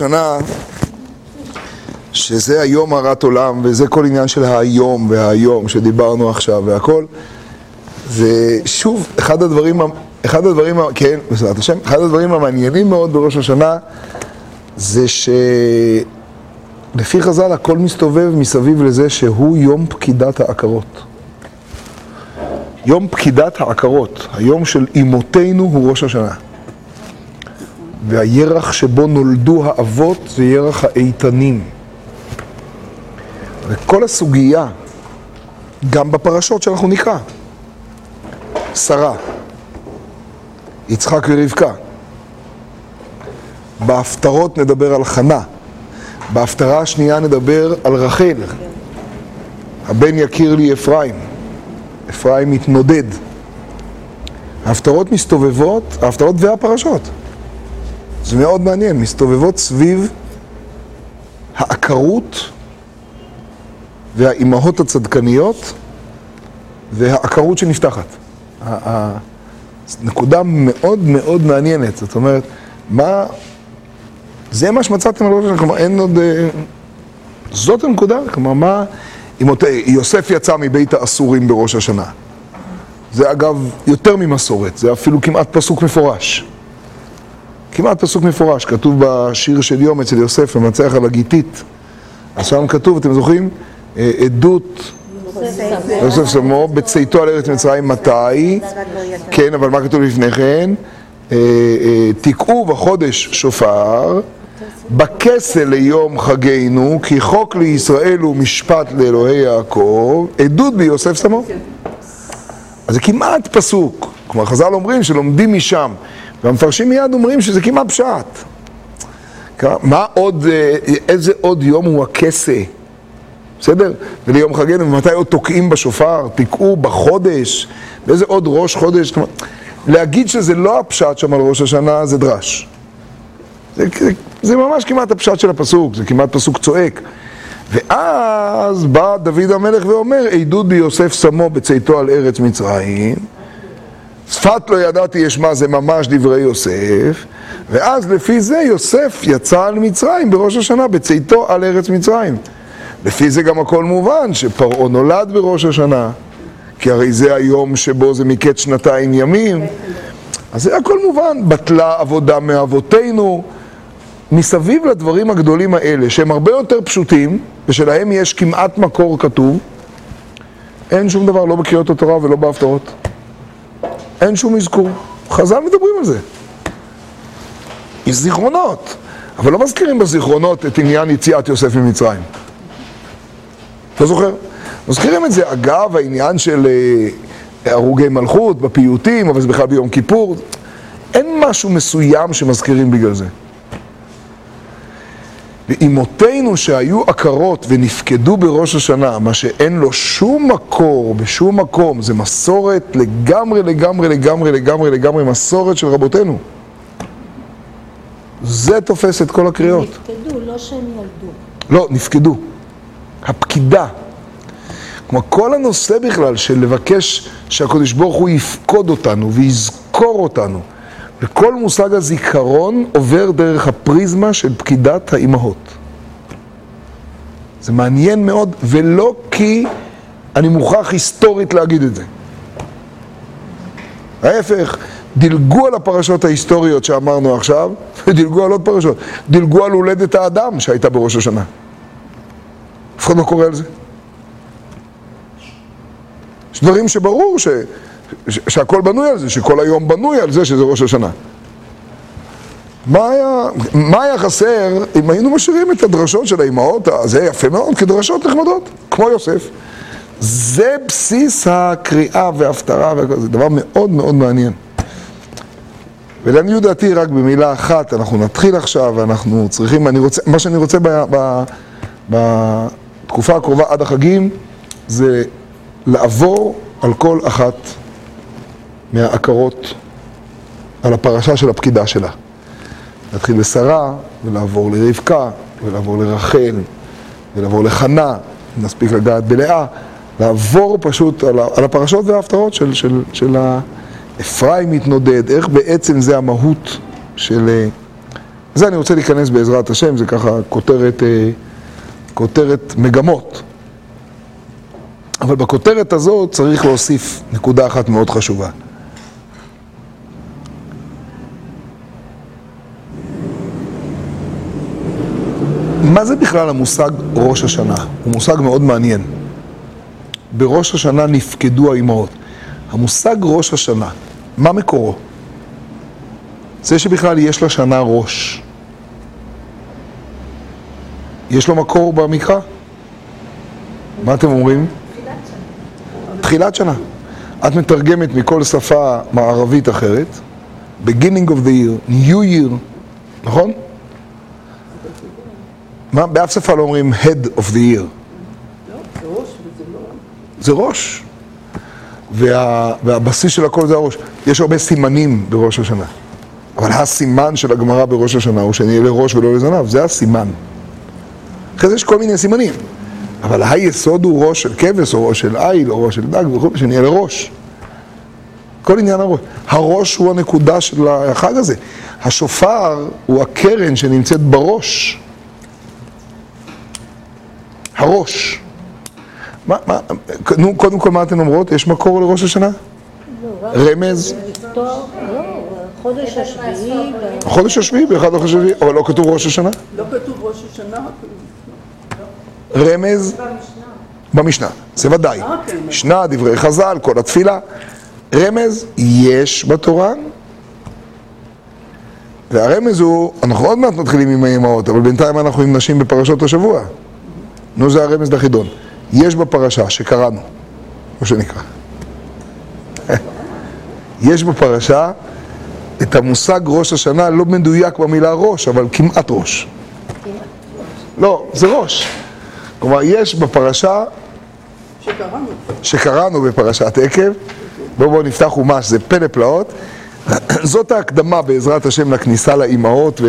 שנה שזה היום הרת עולם וזה כל עניין של היום והיום שדיברנו עכשיו והכל ושוב, אחד הדברים, אחד הדברים, כן, בעזרת השם, אחד הדברים המעניינים מאוד בראש השנה זה שלפי חז"ל הכל מסתובב מסביב לזה שהוא יום פקידת העקרות. יום פקידת העקרות, היום של אמותינו הוא ראש השנה והירח שבו נולדו האבות זה ירח האיתנים. וכל הסוגיה, גם בפרשות שאנחנו נקרא, שרה, יצחק ורבקה, בהפטרות נדבר על חנה, בהפטרה השנייה נדבר על רחל, הבן יכיר לי אפרים, אפרים מתנודד. ההפטרות מסתובבות, ההפטרות והפרשות. זה מאוד מעניין, מסתובבות סביב העקרות והאימהות הצדקניות והעקרות שנפתחת. נקודה מאוד מאוד מעניינת, זאת אומרת, מה... זה מה שמצאתם על ראש השנה, כלומר אין עוד... אה, זאת הנקודה, כלומר מה... יוסף יצא מבית האסורים בראש השנה. זה אגב יותר ממסורת, זה אפילו כמעט פסוק מפורש. כמעט פסוק מפורש, כתוב בשיר של יום אצל יוסף, המנצח על הגיתית. אז שם כתוב, אתם זוכרים? אה, עדות יוסף סמו, בצאתו על ארץ מצרים מתי? כן, אבל מה כתוב לפני כן? אה, אה, תקעו בחודש שופר, בכסל ליום חגנו, כי חוק לישראל הוא משפט לאלוהי יעקב, עדות ביוסף סמו. אז זה כמעט פסוק. כלומר, חז"ל אומרים שלומדים משם. והמפרשים מיד אומרים שזה כמעט פשט. מה עוד, אה, איזה עוד יום הוא הכסה? בסדר? וליום חגנו, ומתי עוד תוקעים בשופר? תקעו בחודש? ואיזה עוד ראש חודש? להגיד שזה לא הפשט שם על ראש השנה זה דרש. זה, זה, זה ממש כמעט הפשט של הפסוק, זה כמעט פסוק צועק. ואז בא דוד המלך ואומר, עדות ביוסף שמו בצאתו על ארץ מצרים שפת לא ידעתי אשמע זה ממש דברי יוסף ואז לפי זה יוסף יצא על מצרים בראש השנה בצאתו על ארץ מצרים. לפי זה גם הכל מובן שפרעה נולד בראש השנה כי הרי זה היום שבו זה מקץ שנתיים ימים. אז זה הכל מובן, בטלה עבודה מאבותינו. מסביב לדברים הגדולים האלה שהם הרבה יותר פשוטים ושלהם יש כמעט מקור כתוב אין שום דבר לא בקריאות התורה ולא בהפטרות אין שום אזכור. חז"ל מדברים על זה. יש זיכרונות, אבל לא מזכירים בזיכרונות את עניין יציאת יוסף ממצרים. אתה זוכר? מזכירים את זה אגב העניין של אה, הרוגי מלכות בפיוטים, אבל זה בכלל ביום כיפור. אין משהו מסוים שמזכירים בגלל זה. ואימותינו שהיו עקרות ונפקדו בראש השנה, מה שאין לו שום מקור בשום מקום, זה מסורת לגמרי, לגמרי, לגמרי, לגמרי, לגמרי, מסורת של רבותינו. זה תופס את כל הקריאות. נפקדו, לא שהם ילדו. לא, נפקדו. הפקידה. כלומר, כל הנושא בכלל של לבקש שהקדוש ברוך הוא יפקוד אותנו ויזכור אותנו וכל מושג הזיכרון עובר דרך הפריזמה של פקידת האימהות. זה מעניין מאוד, ולא כי אני מוכרח היסטורית להגיד את זה. ההפך, דילגו על הפרשות ההיסטוריות שאמרנו עכשיו, ודילגו על עוד פרשות. דילגו על הולדת האדם שהייתה בראש השנה. אף אחד לא קורא על זה. יש דברים שברור ש... שהכל בנוי על זה, שכל היום בנוי על זה שזה ראש השנה. מה היה, מה היה חסר אם היינו משאירים את הדרשות של האימהות, זה יפה מאוד, כדרשות נחמדות, כמו יוסף. זה בסיס הקריאה וההפטרה, זה דבר מאוד מאוד מעניין. ולעניות דעתי, רק במילה אחת, אנחנו נתחיל עכשיו, ואנחנו צריכים, אני רוצה, מה שאני רוצה ב, ב, בתקופה הקרובה עד החגים, זה לעבור על כל אחת מהעקרות על הפרשה של הפקידה שלה. להתחיל בשרה, ולעבור לרבקה, ולעבור לרחל, ולעבור לחנה, נספיק לגעת בלאה, לעבור פשוט על הפרשות וההפטרות של, של, של אפרים מתנודד, איך בעצם זה המהות של, זה אני רוצה להיכנס בעזרת השם, זה ככה כותרת, אה, כותרת מגמות. אבל בכותרת הזאת צריך להוסיף נקודה אחת מאוד חשובה. מה זה בכלל המושג ראש השנה? הוא מושג מאוד מעניין. בראש השנה נפקדו האימהות. המושג ראש השנה, מה מקורו? זה שבכלל יש לשנה ראש. יש לו מקור במקרא? מה אתם אומרים? תחילת שנה. את מתרגמת מכל שפה מערבית אחרת, beginning of the year, new year, נכון? מה, באף שפה לא אומרים head of the year. זה ראש. וה, והבסיס של הכל זה הראש. יש הרבה סימנים בראש השנה. אבל הסימן של הגמרא בראש השנה הוא שאני אהיה לראש ולא לזנב, זה הסימן. אחרי זה יש כל מיני סימנים. אבל היסוד הוא ראש של כבש, או ראש של איל, או ראש של דג וכו', שאני אהיה לראש. כל עניין הראש. הראש הוא הנקודה של החג הזה. השופר הוא הקרן שנמצאת בראש. הראש. מה, מה, נו, קודם כל מה אתן אומרות? יש מקור לראש השנה? רמז? חודש השביעי. החודש השביעי, באחד החודש השביעי, אבל לא כתוב ראש השנה? לא כתוב ראש השנה, רמז? במשנה. זה ודאי. משנה, דברי חז"ל, כל התפילה. רמז, יש בתורה. והרמז הוא, אנחנו עוד מעט מתחילים עם האמהות, אבל בינתיים אנחנו עם נשים בפרשות השבוע. נו, זה הרמז לחידון. יש בפרשה שקראנו, מה שנקרא. יש בפרשה את המושג ראש השנה, לא מדויק במילה ראש, אבל כמעט ראש. לא, זה ראש. כלומר, יש בפרשה שקראנו. שקראנו בפרשת עקב, בואו בואו נפתח חומש, זה פלא פלאות. זאת ההקדמה בעזרת השם לכניסה לאימהות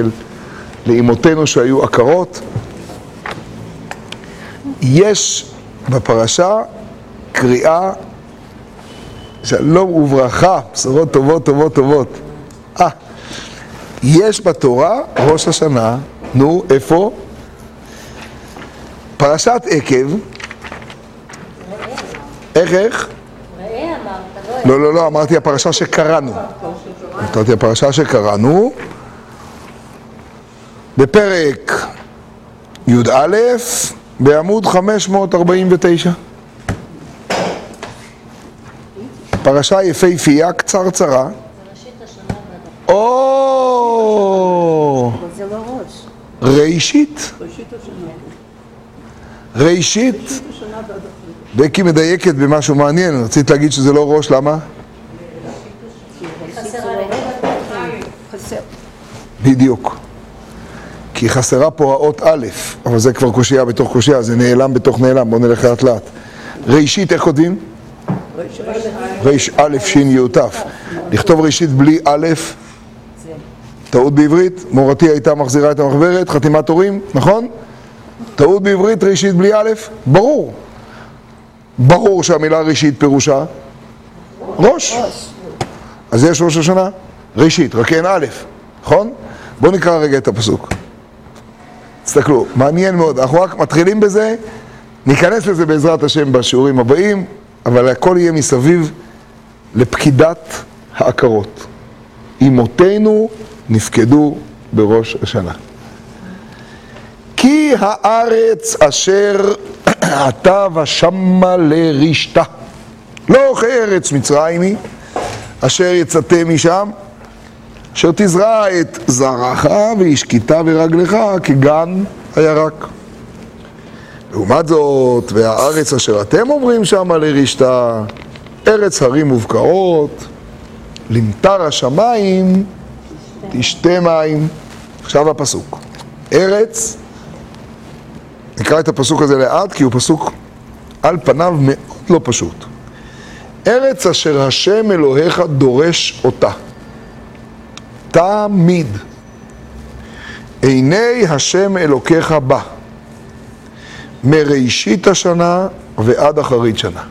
ולאימותינו שהיו עקרות. יש בפרשה קריאה שלום וברכה, בשורות טובות טובות טובות. אה, יש בתורה ראש השנה, נו, איפה? פרשת עקב, איך איך? לא, לא, לא, אמרתי הפרשה שקראנו. אמרתי הפרשה שקראנו. בפרק י"א, בעמוד 549. פרשה יפהפייה, קצרצרה. או. ראשית, ראשית. בקי מדייקת במשהו מעניין, רצית להגיד שזה לא ראש, למה? בדיוק. כי חסרה פה האות א', אבל זה כבר קושייה בתוך קושייה, זה נעלם בתוך נעלם, בואו נלך לאט לאט. ראשית, איך כותבים? ריש א' ש' י' ת'. לכתוב ראשית בלי א', טעות בעברית, מורתי הייתה מחזירה את המחברת, חתימת הורים, נכון? טעות בעברית, ראשית בלי א', ברור. ברור שהמילה ראשית פירושה ראש. אז יש ראש השנה? ראשית, רק אין א', נכון? בואו נקרא רגע את הפסוק. תסתכלו, מעניין מאוד, אנחנו רק מתחילים בזה, ניכנס לזה בעזרת השם בשיעורים הבאים, אבל הכל יהיה מסביב לפקידת העקרות. אמותינו נפקדו בראש השנה. כי הארץ אשר אתה ושמה לרשתה, לא כארץ מצרים היא, אשר יצאתם משם, אשר תזרע את זרעך והשקיתה ברגלך כגן הירק. לעומת זאת, והארץ אשר אתם אומרים שמה לרשתה, ארץ הרים ובקעות, למטר השמיים, תשתה מים. עכשיו הפסוק. ארץ, נקרא את הפסוק הזה לאט, כי הוא פסוק על פניו מאוד לא פשוט. ארץ אשר השם אלוהיך דורש אותה. תמיד. עיני השם אלוקיך בה. מראשית השנה ועד אחרית שנה.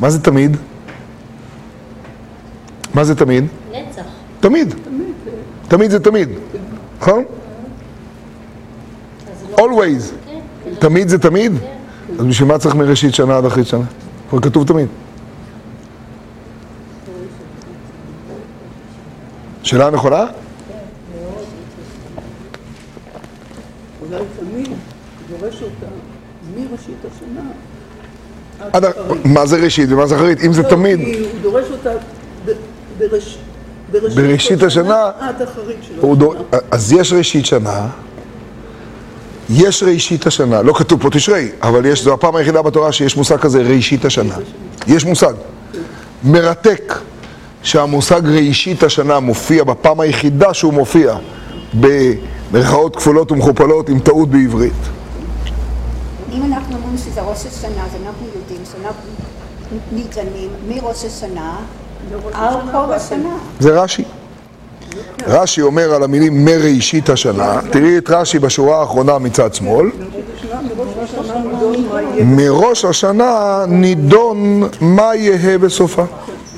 מה זה תמיד? מה זה תמיד? נצח. תמיד. תמיד זה תמיד. נכון? always. תמיד זה תמיד? אז בשביל מה צריך מראשית שנה עד אחרית שנה? כבר כתוב תמיד. שאלה נכונה? אולי תמיד דורש אותה מראשית השנה. מה זה ראשית ומה זה אחרית? אם זה לא, תמיד. הוא דורש אותה בראשית השנה, עד אחרית שלו. אז יש ראשית שנה, יש ראשית השנה, לא כתוב פה תשרי, אבל יש, זו הפעם היחידה בתורה שיש מושג כזה, ראשית השנה. יש מושג. מרתק שהמושג ראשית השנה מופיע בפעם היחידה שהוא מופיע במרכאות כפולות ומכופלות עם טעות בעברית. אם אנחנו אומרים שזה ראש השנה, אז אנחנו יודעים שאנחנו ניתנים מראש השנה על כל השנה. זה רש"י. רש"י אומר על המילים מראשית השנה, תראי את רש"י בשורה האחרונה מצד שמאל, מראש השנה נידון מה יהא בסופה.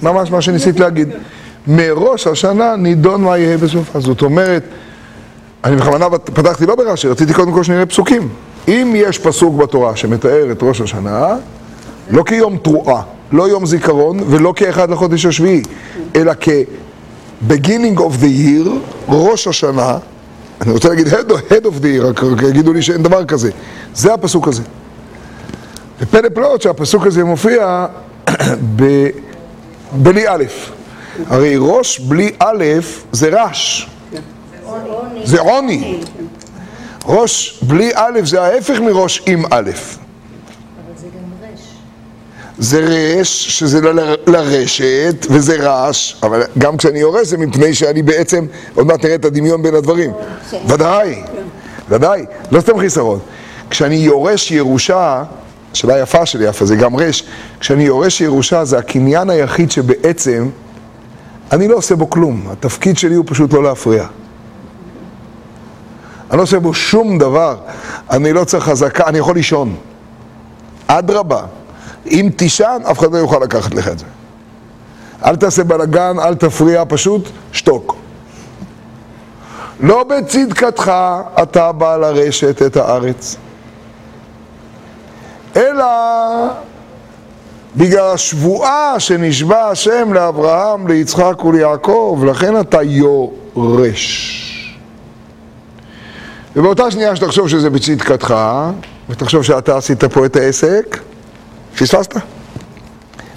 ממש מה שניסית להגיד. מראש השנה נידון מה יהא בסופה. זאת אומרת, אני בכוונה פתחתי לא ברש"י, רציתי קודם כל שנראה פסוקים. אם יש פסוק בתורה שמתאר את ראש השנה, לא כיום תרועה, לא יום זיכרון ולא כאחד לחודש השביעי, אלא כ-beginning of the year, ראש השנה, אני רוצה להגיד head head of the year, רק יגידו לי שאין דבר כזה. זה הפסוק הזה. ופלא פלאות שהפסוק הזה מופיע ב... בלי א'. הרי ראש בלי א' זה רש. זה עוני. ראש בלי א' זה ההפך מראש עם א'. אבל זה גם רש. זה רש, שזה ל- לרשת, וזה רעש, אבל גם כשאני יורש זה מפני שאני בעצם, עוד מעט נראה את הדמיון בין הדברים. ודאי, ודאי, לא סתם חיסרון. כשאני יורש ירושה, שאלה יפה של יפה, זה גם רש, כשאני יורש ירושה זה הקניין היחיד שבעצם אני לא עושה בו כלום, התפקיד שלי הוא פשוט לא להפריע. אני לא עושה בו שום דבר, אני לא צריך חזקה, אני יכול לישון. אדרבה, אם תישן, אף אחד לא יוכל לקחת לך את זה. אל תעשה בלאגן, אל תפריע, פשוט שתוק. לא בצדקתך אתה בא לרשת את הארץ, אלא בגלל השבועה שנשבע השם לאברהם, ליצחק וליעקב, לכן אתה יורש. ובאותה שנייה שתחשוב שזה בצדקתך, ותחשוב שאתה עשית פה את העסק, פספסת.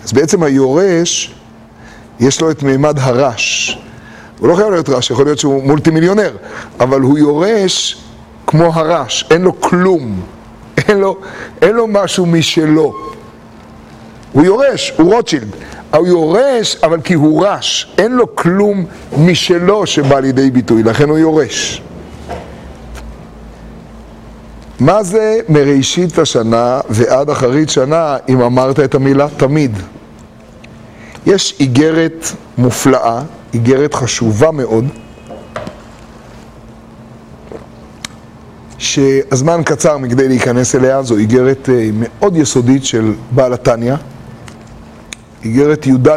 אז בעצם היורש, יש לו את מימד הרש. הוא לא חייב להיות רש, יכול להיות שהוא מולטי מיליונר, אבל הוא יורש כמו הרש, אין לו כלום, אין לו, אין לו משהו משלו. הוא יורש, הוא רוטשילד, הוא יורש, אבל כי הוא רש, אין לו כלום משלו שבא לידי ביטוי, לכן הוא יורש. מה זה מראשית השנה ועד אחרית שנה אם אמרת את המילה תמיד? יש איגרת מופלאה, איגרת חשובה מאוד, שהזמן קצר מכדי להיכנס אליה, זו איגרת אה, מאוד יסודית של בעל התניא, איגרת י"ד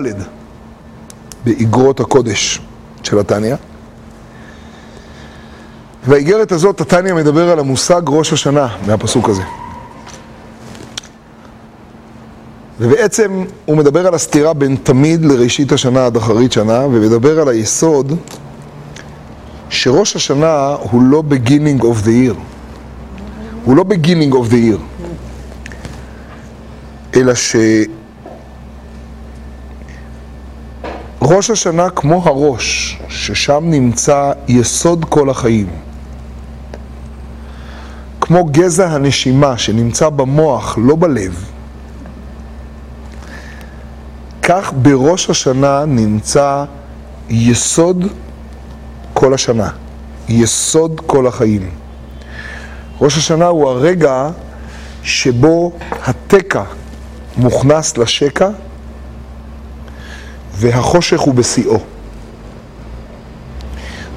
באיגרות הקודש של התניא. והאיגרת הזאת, התניא מדבר על המושג ראש השנה מהפסוק הזה. ובעצם הוא מדבר על הסתירה בין תמיד לראשית השנה עד אחרית שנה, ומדבר על היסוד שראש השנה הוא לא beginning of the year. הוא לא beginning of the year. אלא ש... ראש השנה כמו הראש, ששם נמצא יסוד כל החיים. כמו גזע הנשימה שנמצא במוח, לא בלב. כך בראש השנה נמצא יסוד כל השנה, יסוד כל החיים. ראש השנה הוא הרגע שבו התקע מוכנס לשקע והחושך הוא בשיאו.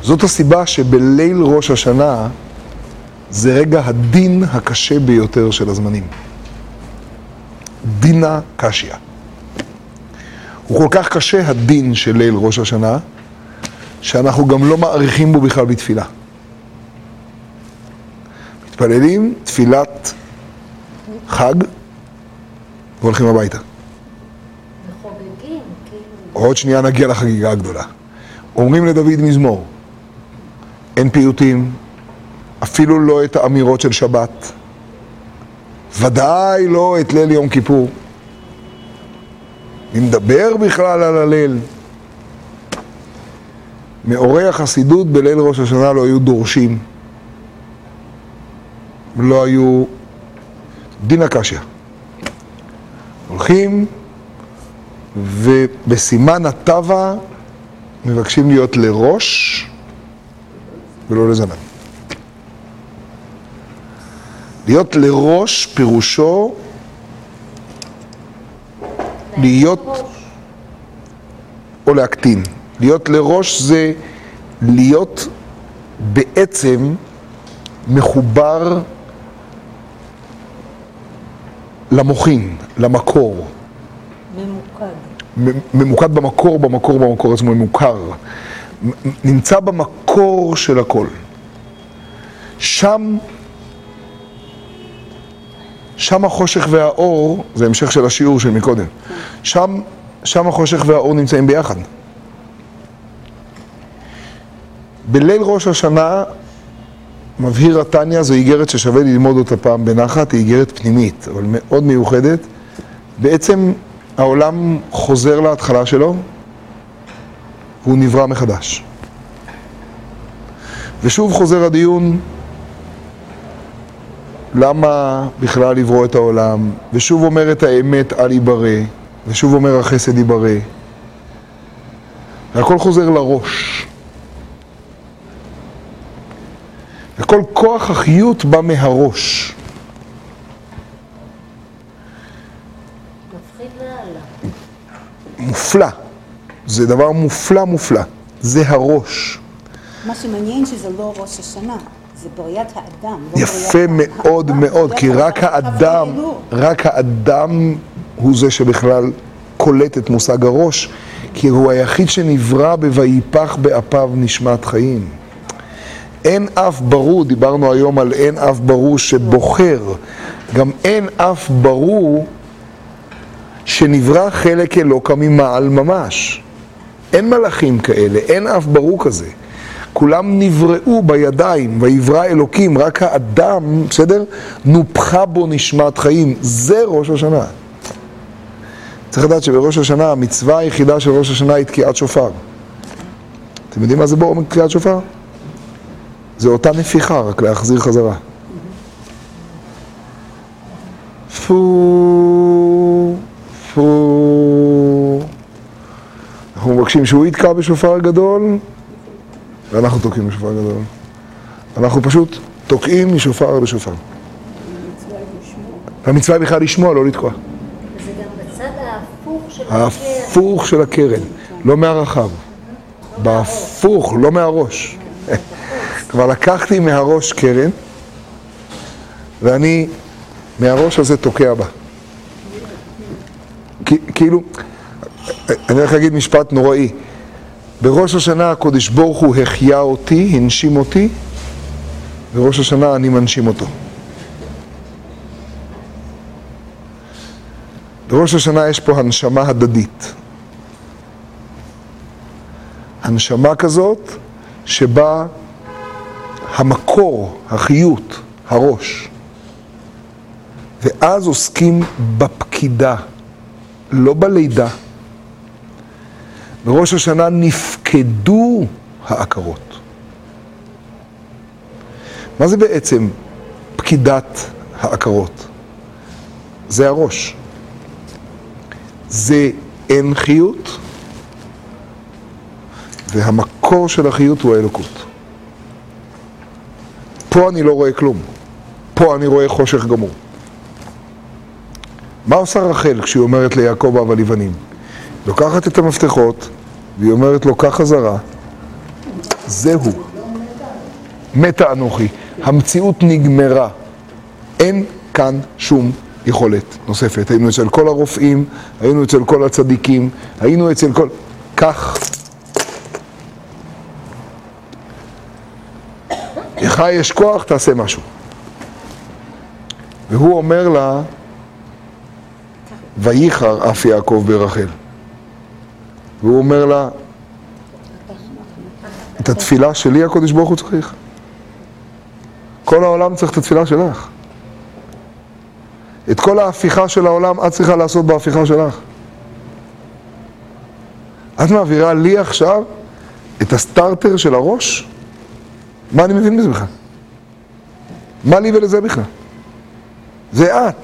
זאת הסיבה שבליל ראש השנה זה רגע הדין הקשה ביותר של הזמנים. דינה קשיא. הוא כל כך קשה הדין של ליל ראש השנה, שאנחנו גם לא מעריכים בו בכלל בתפילה. מתפללים תפילת חג והולכים הביתה. וחוגגים, כאילו. עוד שנייה נגיע לחגיגה הגדולה. אומרים לדוד מזמור, אין פיוטים, אפילו לא את האמירות של שבת, ודאי לא את ליל יום כיפור. מי מדבר בכלל על הליל? מאורי החסידות בליל ראש השנה לא היו דורשים, לא היו דין הקשיא. הולכים ובסימן הטבע מבקשים להיות לראש ולא לזנב. להיות לראש פירושו להיות או להקטין. להיות לראש זה להיות בעצם מחובר למוחין, למקור. ממוקד. ממוקד במקור, במקור, במקור עצמו, ממוכר. נמצא במקור של הכל. שם, שם החושך והאור, זה המשך של השיעור של מקודם, שם, שם החושך והאור נמצאים ביחד. בליל ראש השנה מבהיר התניא, זו איגרת ששווה ללמוד אותה פעם בנחת, היא איגרת פנימית, אבל מאוד מיוחדת. בעצם העולם חוזר להתחלה שלו, והוא נברא מחדש. ושוב חוזר הדיון, למה בכלל לברוא את העולם, ושוב אומר את האמת אל ייברא, ושוב אומר החסד ייברא. והכל חוזר לראש. וכל כוח החיות בא מהראש. מופלא. זה דבר מופלא מופלא. זה הראש. מה שמעניין שזה לא ראש השנה, זה בריאת האדם. לא יפה בריאת מאוד האדם. מאוד, כי רק האדם, האלוה. רק האדם הוא זה שבכלל קולט את מושג הראש, כי הוא היחיד שנברא ב"ויפח באפיו נשמת חיים". אין אף ברור, דיברנו היום על אין אף ברור שבוחר, גם אין אף ברור שנברא חלק אלוקא ממעל ממש. אין מלאכים כאלה, אין אף ברור כזה. כולם נבראו בידיים, ויברא אלוקים, רק האדם, בסדר? נופחה בו נשמת חיים. זה ראש השנה. צריך לדעת שבראש השנה, המצווה היחידה של ראש השנה היא תקיעת שופר. אתם יודעים מה זה בור תקיעת שופר? זה אותה נפיחה, רק להחזיר חזרה. פו, פו. אנחנו מבקשים שהוא יתקע בשופר גדול, ואנחנו תוקעים בשופר גדול. אנחנו פשוט תוקעים משופר לשופר. המצווה היא בכלל לשמוע, לא לתקוע. וזה גם בצד ההפוך של הקרן. ההפוך של הקרן, לא מהרחב. בהפוך, לא מהראש. כבר לקחתי מהראש קרן, ואני מהראש הזה תוקע בה. כאילו, אני הולך להגיד משפט נוראי. בראש השנה הקודש ברוך הוא החיה אותי, הנשים אותי, בראש השנה אני מנשים אותו. בראש השנה יש פה הנשמה הדדית. הנשמה כזאת שבה המקור, החיות, הראש. ואז עוסקים בפקידה, לא בלידה. בראש השנה נפקדו העקרות. מה זה בעצם פקידת העקרות? זה הראש. זה אין חיות, והמקור של החיות הוא האלוקות. פה אני לא רואה כלום. פה אני רואה חושך גמור. מה עושה רחל כשהיא אומרת ליעקב אב הלבנים? לוקחת את המפתחות, והיא אומרת לו, קח חזרה, זהו. מתה אנוכי. המציאות נגמרה. אין כאן שום יכולת נוספת. היינו אצל כל הרופאים, היינו אצל כל הצדיקים, היינו אצל כל... כך. לך יש כוח, תעשה משהו. והוא אומר לה, וייחר אף יעקב ברחל. והוא אומר לה, את התפילה שלי הקודש ברוך הוא צריך. כל העולם צריך את התפילה שלך. את כל ההפיכה של העולם את צריכה לעשות בהפיכה שלך. את מעבירה לי עכשיו את הסטארטר של הראש? מה אני מבין בזה בכלל? מה לי ולזה בכלל? זה את.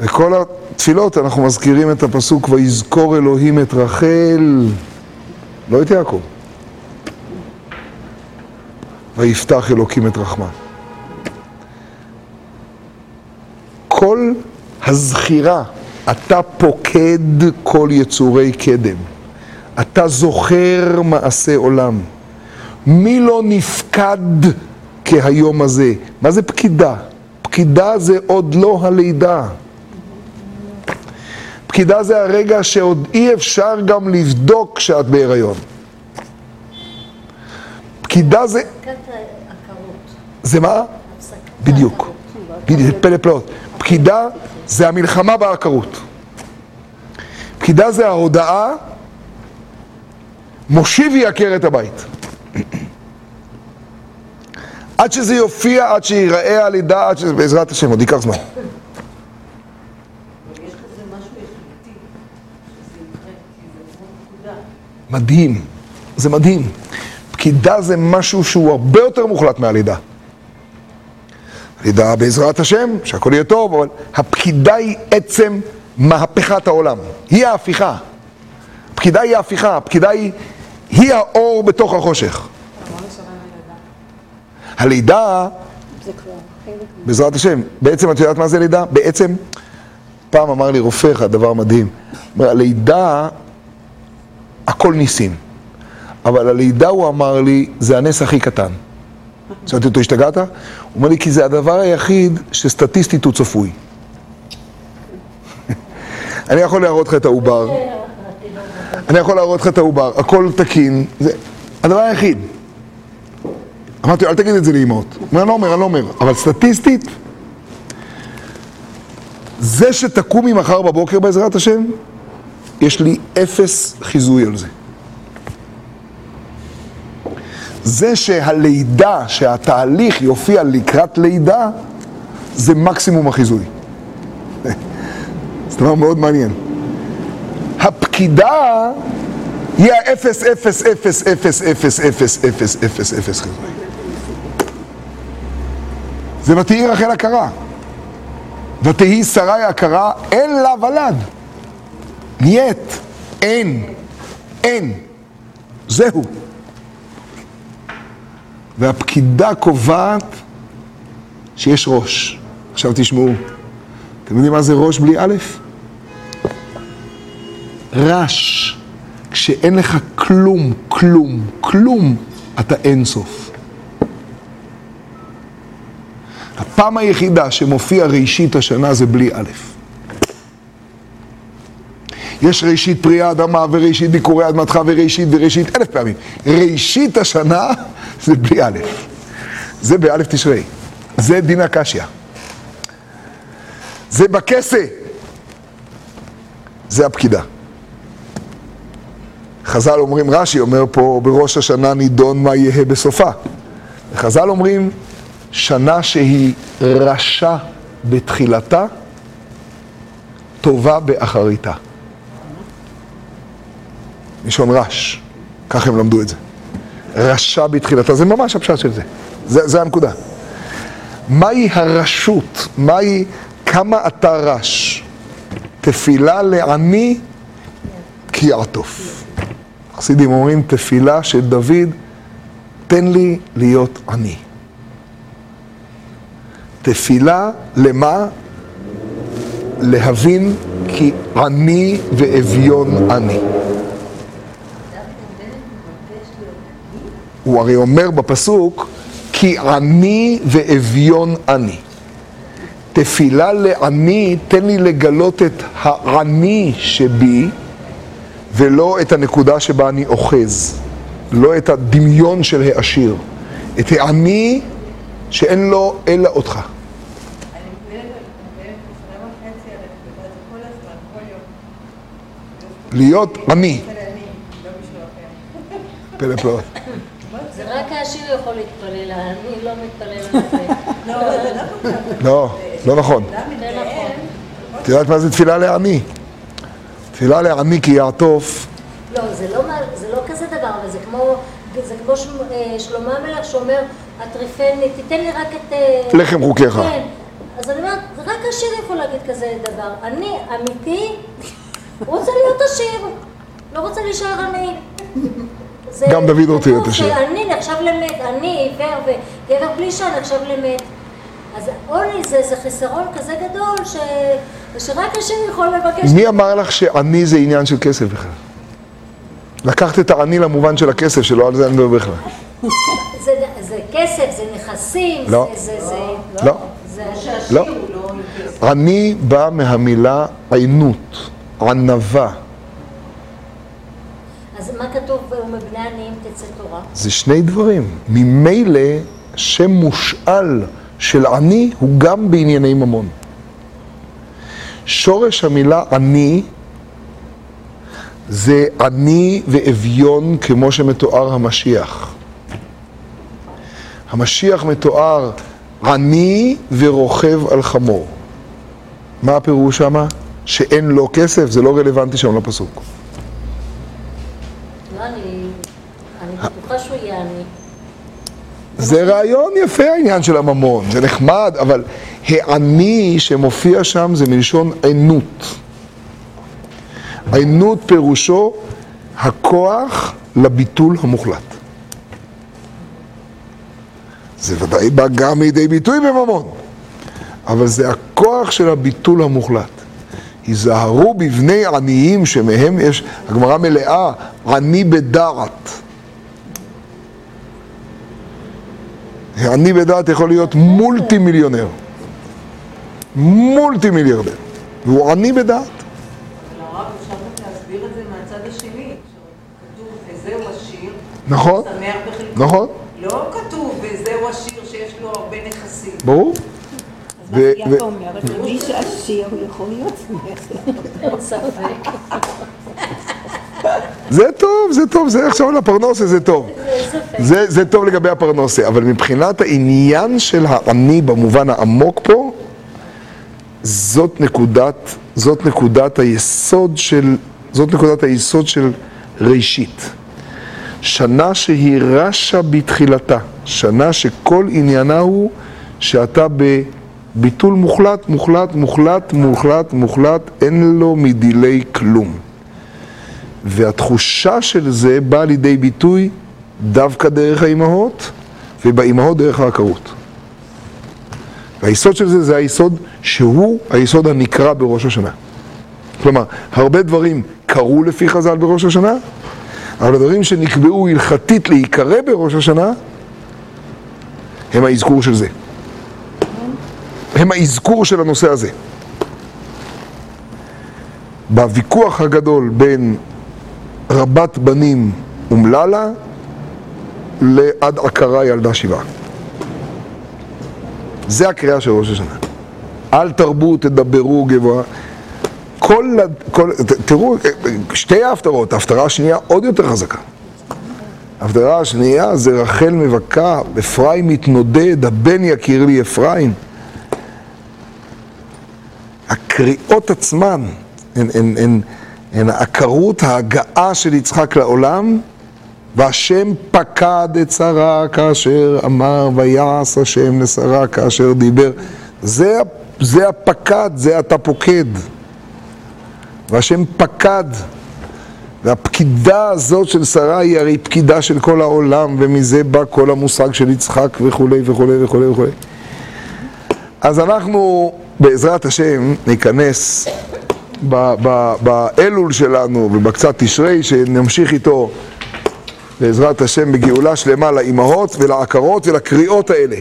בכל התפילות אנחנו מזכירים את הפסוק ויזכור אלוהים את רחל, לא את יעקב. ויפתח אלוקים את רחמן. כל הזכירה, אתה פוקד כל יצורי קדם. אתה זוכר מעשה עולם. מי לא נפקד כהיום הזה? מה זה פקידה? פקידה זה עוד לא הלידה. פקידה זה הרגע שעוד אי אפשר גם לבדוק שאת בהיריון. פקידה זה... העקרות. זה מה? בדיוק. בדיוק, פלא פלאות. פקידה זה המלחמה בעקרות. פקידה זה ההודעה, מושיב יעקר את הבית. עד שזה יופיע, עד שיראה הלידה, עד שזה, בעזרת השם, עוד ייקח זמן. מדהים, זה מדהים. פקידה זה משהו שהוא הרבה יותר מוחלט מהלידה. לידה בעזרת השם, שהכל יהיה טוב, אבל הפקידה היא עצם מהפכת העולם. היא ההפיכה. הפקידה היא ההפיכה, הפקידה היא, היא האור בתוך החושך. הלידה, בעזרת השם, בעצם את יודעת מה זה לידה? בעצם, פעם אמר לי רופא אחד דבר מדהים, הלידה, הכל ניסים, אבל הלידה, הוא אמר לי, זה הנס הכי קטן. שאלתי אותו, השתגעת? הוא אומר לי, כי זה הדבר היחיד שסטטיסטית הוא צפוי. אני יכול להראות לך את העובר, אני יכול להראות לך את העובר, הכל תקין, זה הדבר היחיד. אמרתי אל תגיד את זה לאמהות. אני לא אומר, אני לא אומר, אבל סטטיסטית, זה שתקומי מחר בבוקר בעזרת השם, יש לי אפס חיזוי על זה. זה שהלידה, שהתהליך יופיע לקראת לידה, זה מקסימום החיזוי. זה דבר מאוד מעניין. הפקידה היא האפס, אפס, אפס, אפס, אפס, אפס, אפס, אפס, אפס חיזוי. זה ותהי רחל הכרה. ותהי שרי הכרה, אין לה ולד. ניית, אין, אין. זהו. והפקידה קובעת שיש ראש. עכשיו תשמעו, אתם יודעים מה זה ראש בלי א'? רש. כשאין לך כלום, כלום, כלום, אתה אין סוף. הפעם היחידה שמופיע ראשית השנה זה בלי א'. יש ראשית פרי האדמה וראשית ביקורי אדמתך וראשית וראשית אלף פעמים. ראשית השנה זה בלי א'. זה באלף תשרי. זה דין הקשיא. זה בכסה. זה הפקידה. חז"ל אומרים, רש"י אומר פה, בראש השנה נידון מה יהא בסופה. וחז"ל אומרים, שנה שהיא רשע בתחילתה, טובה באחריתה. מלשון רש, ככה הם למדו את זה. רשע בתחילתה, זה ממש הפשט של זה. זה, זה הנקודה. מהי הרשות? מהי, כמה אתה רש? תפילה לעני כי יעטוף. חסידים אומרים, תפילה של דוד, תן לי להיות עני. תפילה למה? להבין כי עני ואביון אני. הוא הרי אומר בפסוק, כי עני ואביון אני. תפילה לעני, תן לי לגלות את העני שבי, ולא את הנקודה שבה אני אוחז, לא את הדמיון של העשיר, את העני שאין לו אלא אותך. להיות עני. זה רק העשיר יכול להתפלל, אני לא מתפלל לזה. לא, לא נכון. את יודעת מה זה תפילה לעני? תפילה לעני כי יעטוף, לא, זה לא, זה לא כזה דבר, אבל זה כמו, זה כמו אה, שלמה המלך שאומר, הטריפני, תיתן לי רק את... אה, לחם חוקיך. כן. אז אני אומרת, רק עשיר יכול להגיד כזה דבר. אני אמיתי, רוצה להיות עשיר, לא רוצה להישאר עני. גם דוד רוצה להיות עשיר. שאני נחשב למת, אני עיוור וגבר בלי אישה נחשב למת. אז עוני זה, זה חיסרון כזה גדול, ש... שרק עשיר יכול לבקש. מי אמר לך שעני זה עניין של כסף בכלל? לקחת את העני למובן של הכסף שלו, על זה אני מדבר בכלל. זה, זה כסף, זה נכסים, לא. זה, זה, זה, לא. זה, לא. הוא לא כסף. עני בא מהמילה עינות, ענווה. אז מה כתוב, ומבני עניים תצא תורה? זה שני דברים. ממילא שם מושאל של עני הוא גם בענייני ממון. שורש המילה עני זה עני ואביון כמו שמתואר המשיח. המשיח מתואר עני ורוכב על חמור. מה הפירוש שמה? שאין לו כסף, זה לא רלוונטי שם לפסוק. לא, אני, אני בטוחה שהוא יהיה עני. זה רעיון יפה העניין של הממון, זה נחמד, אבל העני שמופיע שם זה מלשון עינות. עינות פירושו הכוח לביטול המוחלט. זה ודאי בא גם לידי ביטוי בממון, אבל זה הכוח של הביטול המוחלט. היזהרו בבני עניים שמהם יש, הגמרא מלאה, עני בדעת. עני בדעת יכול להיות מולטי מיליונר. מולטי מיליארדר. והוא עני בדעת. נכון? נכון? לא כתוב, וזהו עשיר שיש לו הרבה נכסים. ברור? אז מה ו- אומרת, מי שעשיר הוא יכול להיות ספק. זה טוב, זה טוב, זה עכשיו לפרנסה, זה טוב. זה, זה טוב לגבי הפרנסה, אבל מבחינת העניין של העני במובן העמוק פה, זאת נקודת, זאת נקודת היסוד של, זאת נקודת היסוד של ראשית. שנה שהיא רשה בתחילתה, שנה שכל עניינה הוא שאתה בביטול מוחלט, מוחלט, מוחלט, מוחלט, מוחלט, אין לו מדילי כלום. והתחושה של זה באה לידי ביטוי דווקא דרך האימהות, ובאימהות דרך העקרות. והיסוד של זה זה היסוד שהוא היסוד הנקרא בראש השנה. כלומר, הרבה דברים קרו לפי חז"ל בראש השנה, אבל הדברים שנקבעו הלכתית להיקרא בראש השנה, הם האזכור של זה. הם האזכור של הנושא הזה. בוויכוח הגדול בין רבת בנים אומללה לעד עקרה ילדה שבעה. זה הקריאה של ראש השנה. אל תרבו, תדברו גבוה. כל, כל, ת- תראו, שתי ההפטרות, ההפטרה השנייה עוד יותר חזקה. ההפטרה השנייה זה רחל מבכה, אפרים מתנודד, הבן יכיר לי אפרים. הקריאות עצמן הן, הן, הן, הן העקרות, ההגעה של יצחק לעולם, והשם פקד את שרה כאשר אמר, ויעש השם לשרה כאשר דיבר. זה, זה הפקד, זה אתה פוקד. והשם פקד. והפקידה הזאת של שרה היא הרי פקידה של כל העולם, ומזה בא כל המושג של יצחק וכולי וכולי וכולי וכולי. אז אנחנו, בעזרת השם, ניכנס באלול שלנו ובקצת תשרי, שנמשיך איתו בעזרת השם בגאולה שלמה לאימהות ולעקרות ולקריאות האלה.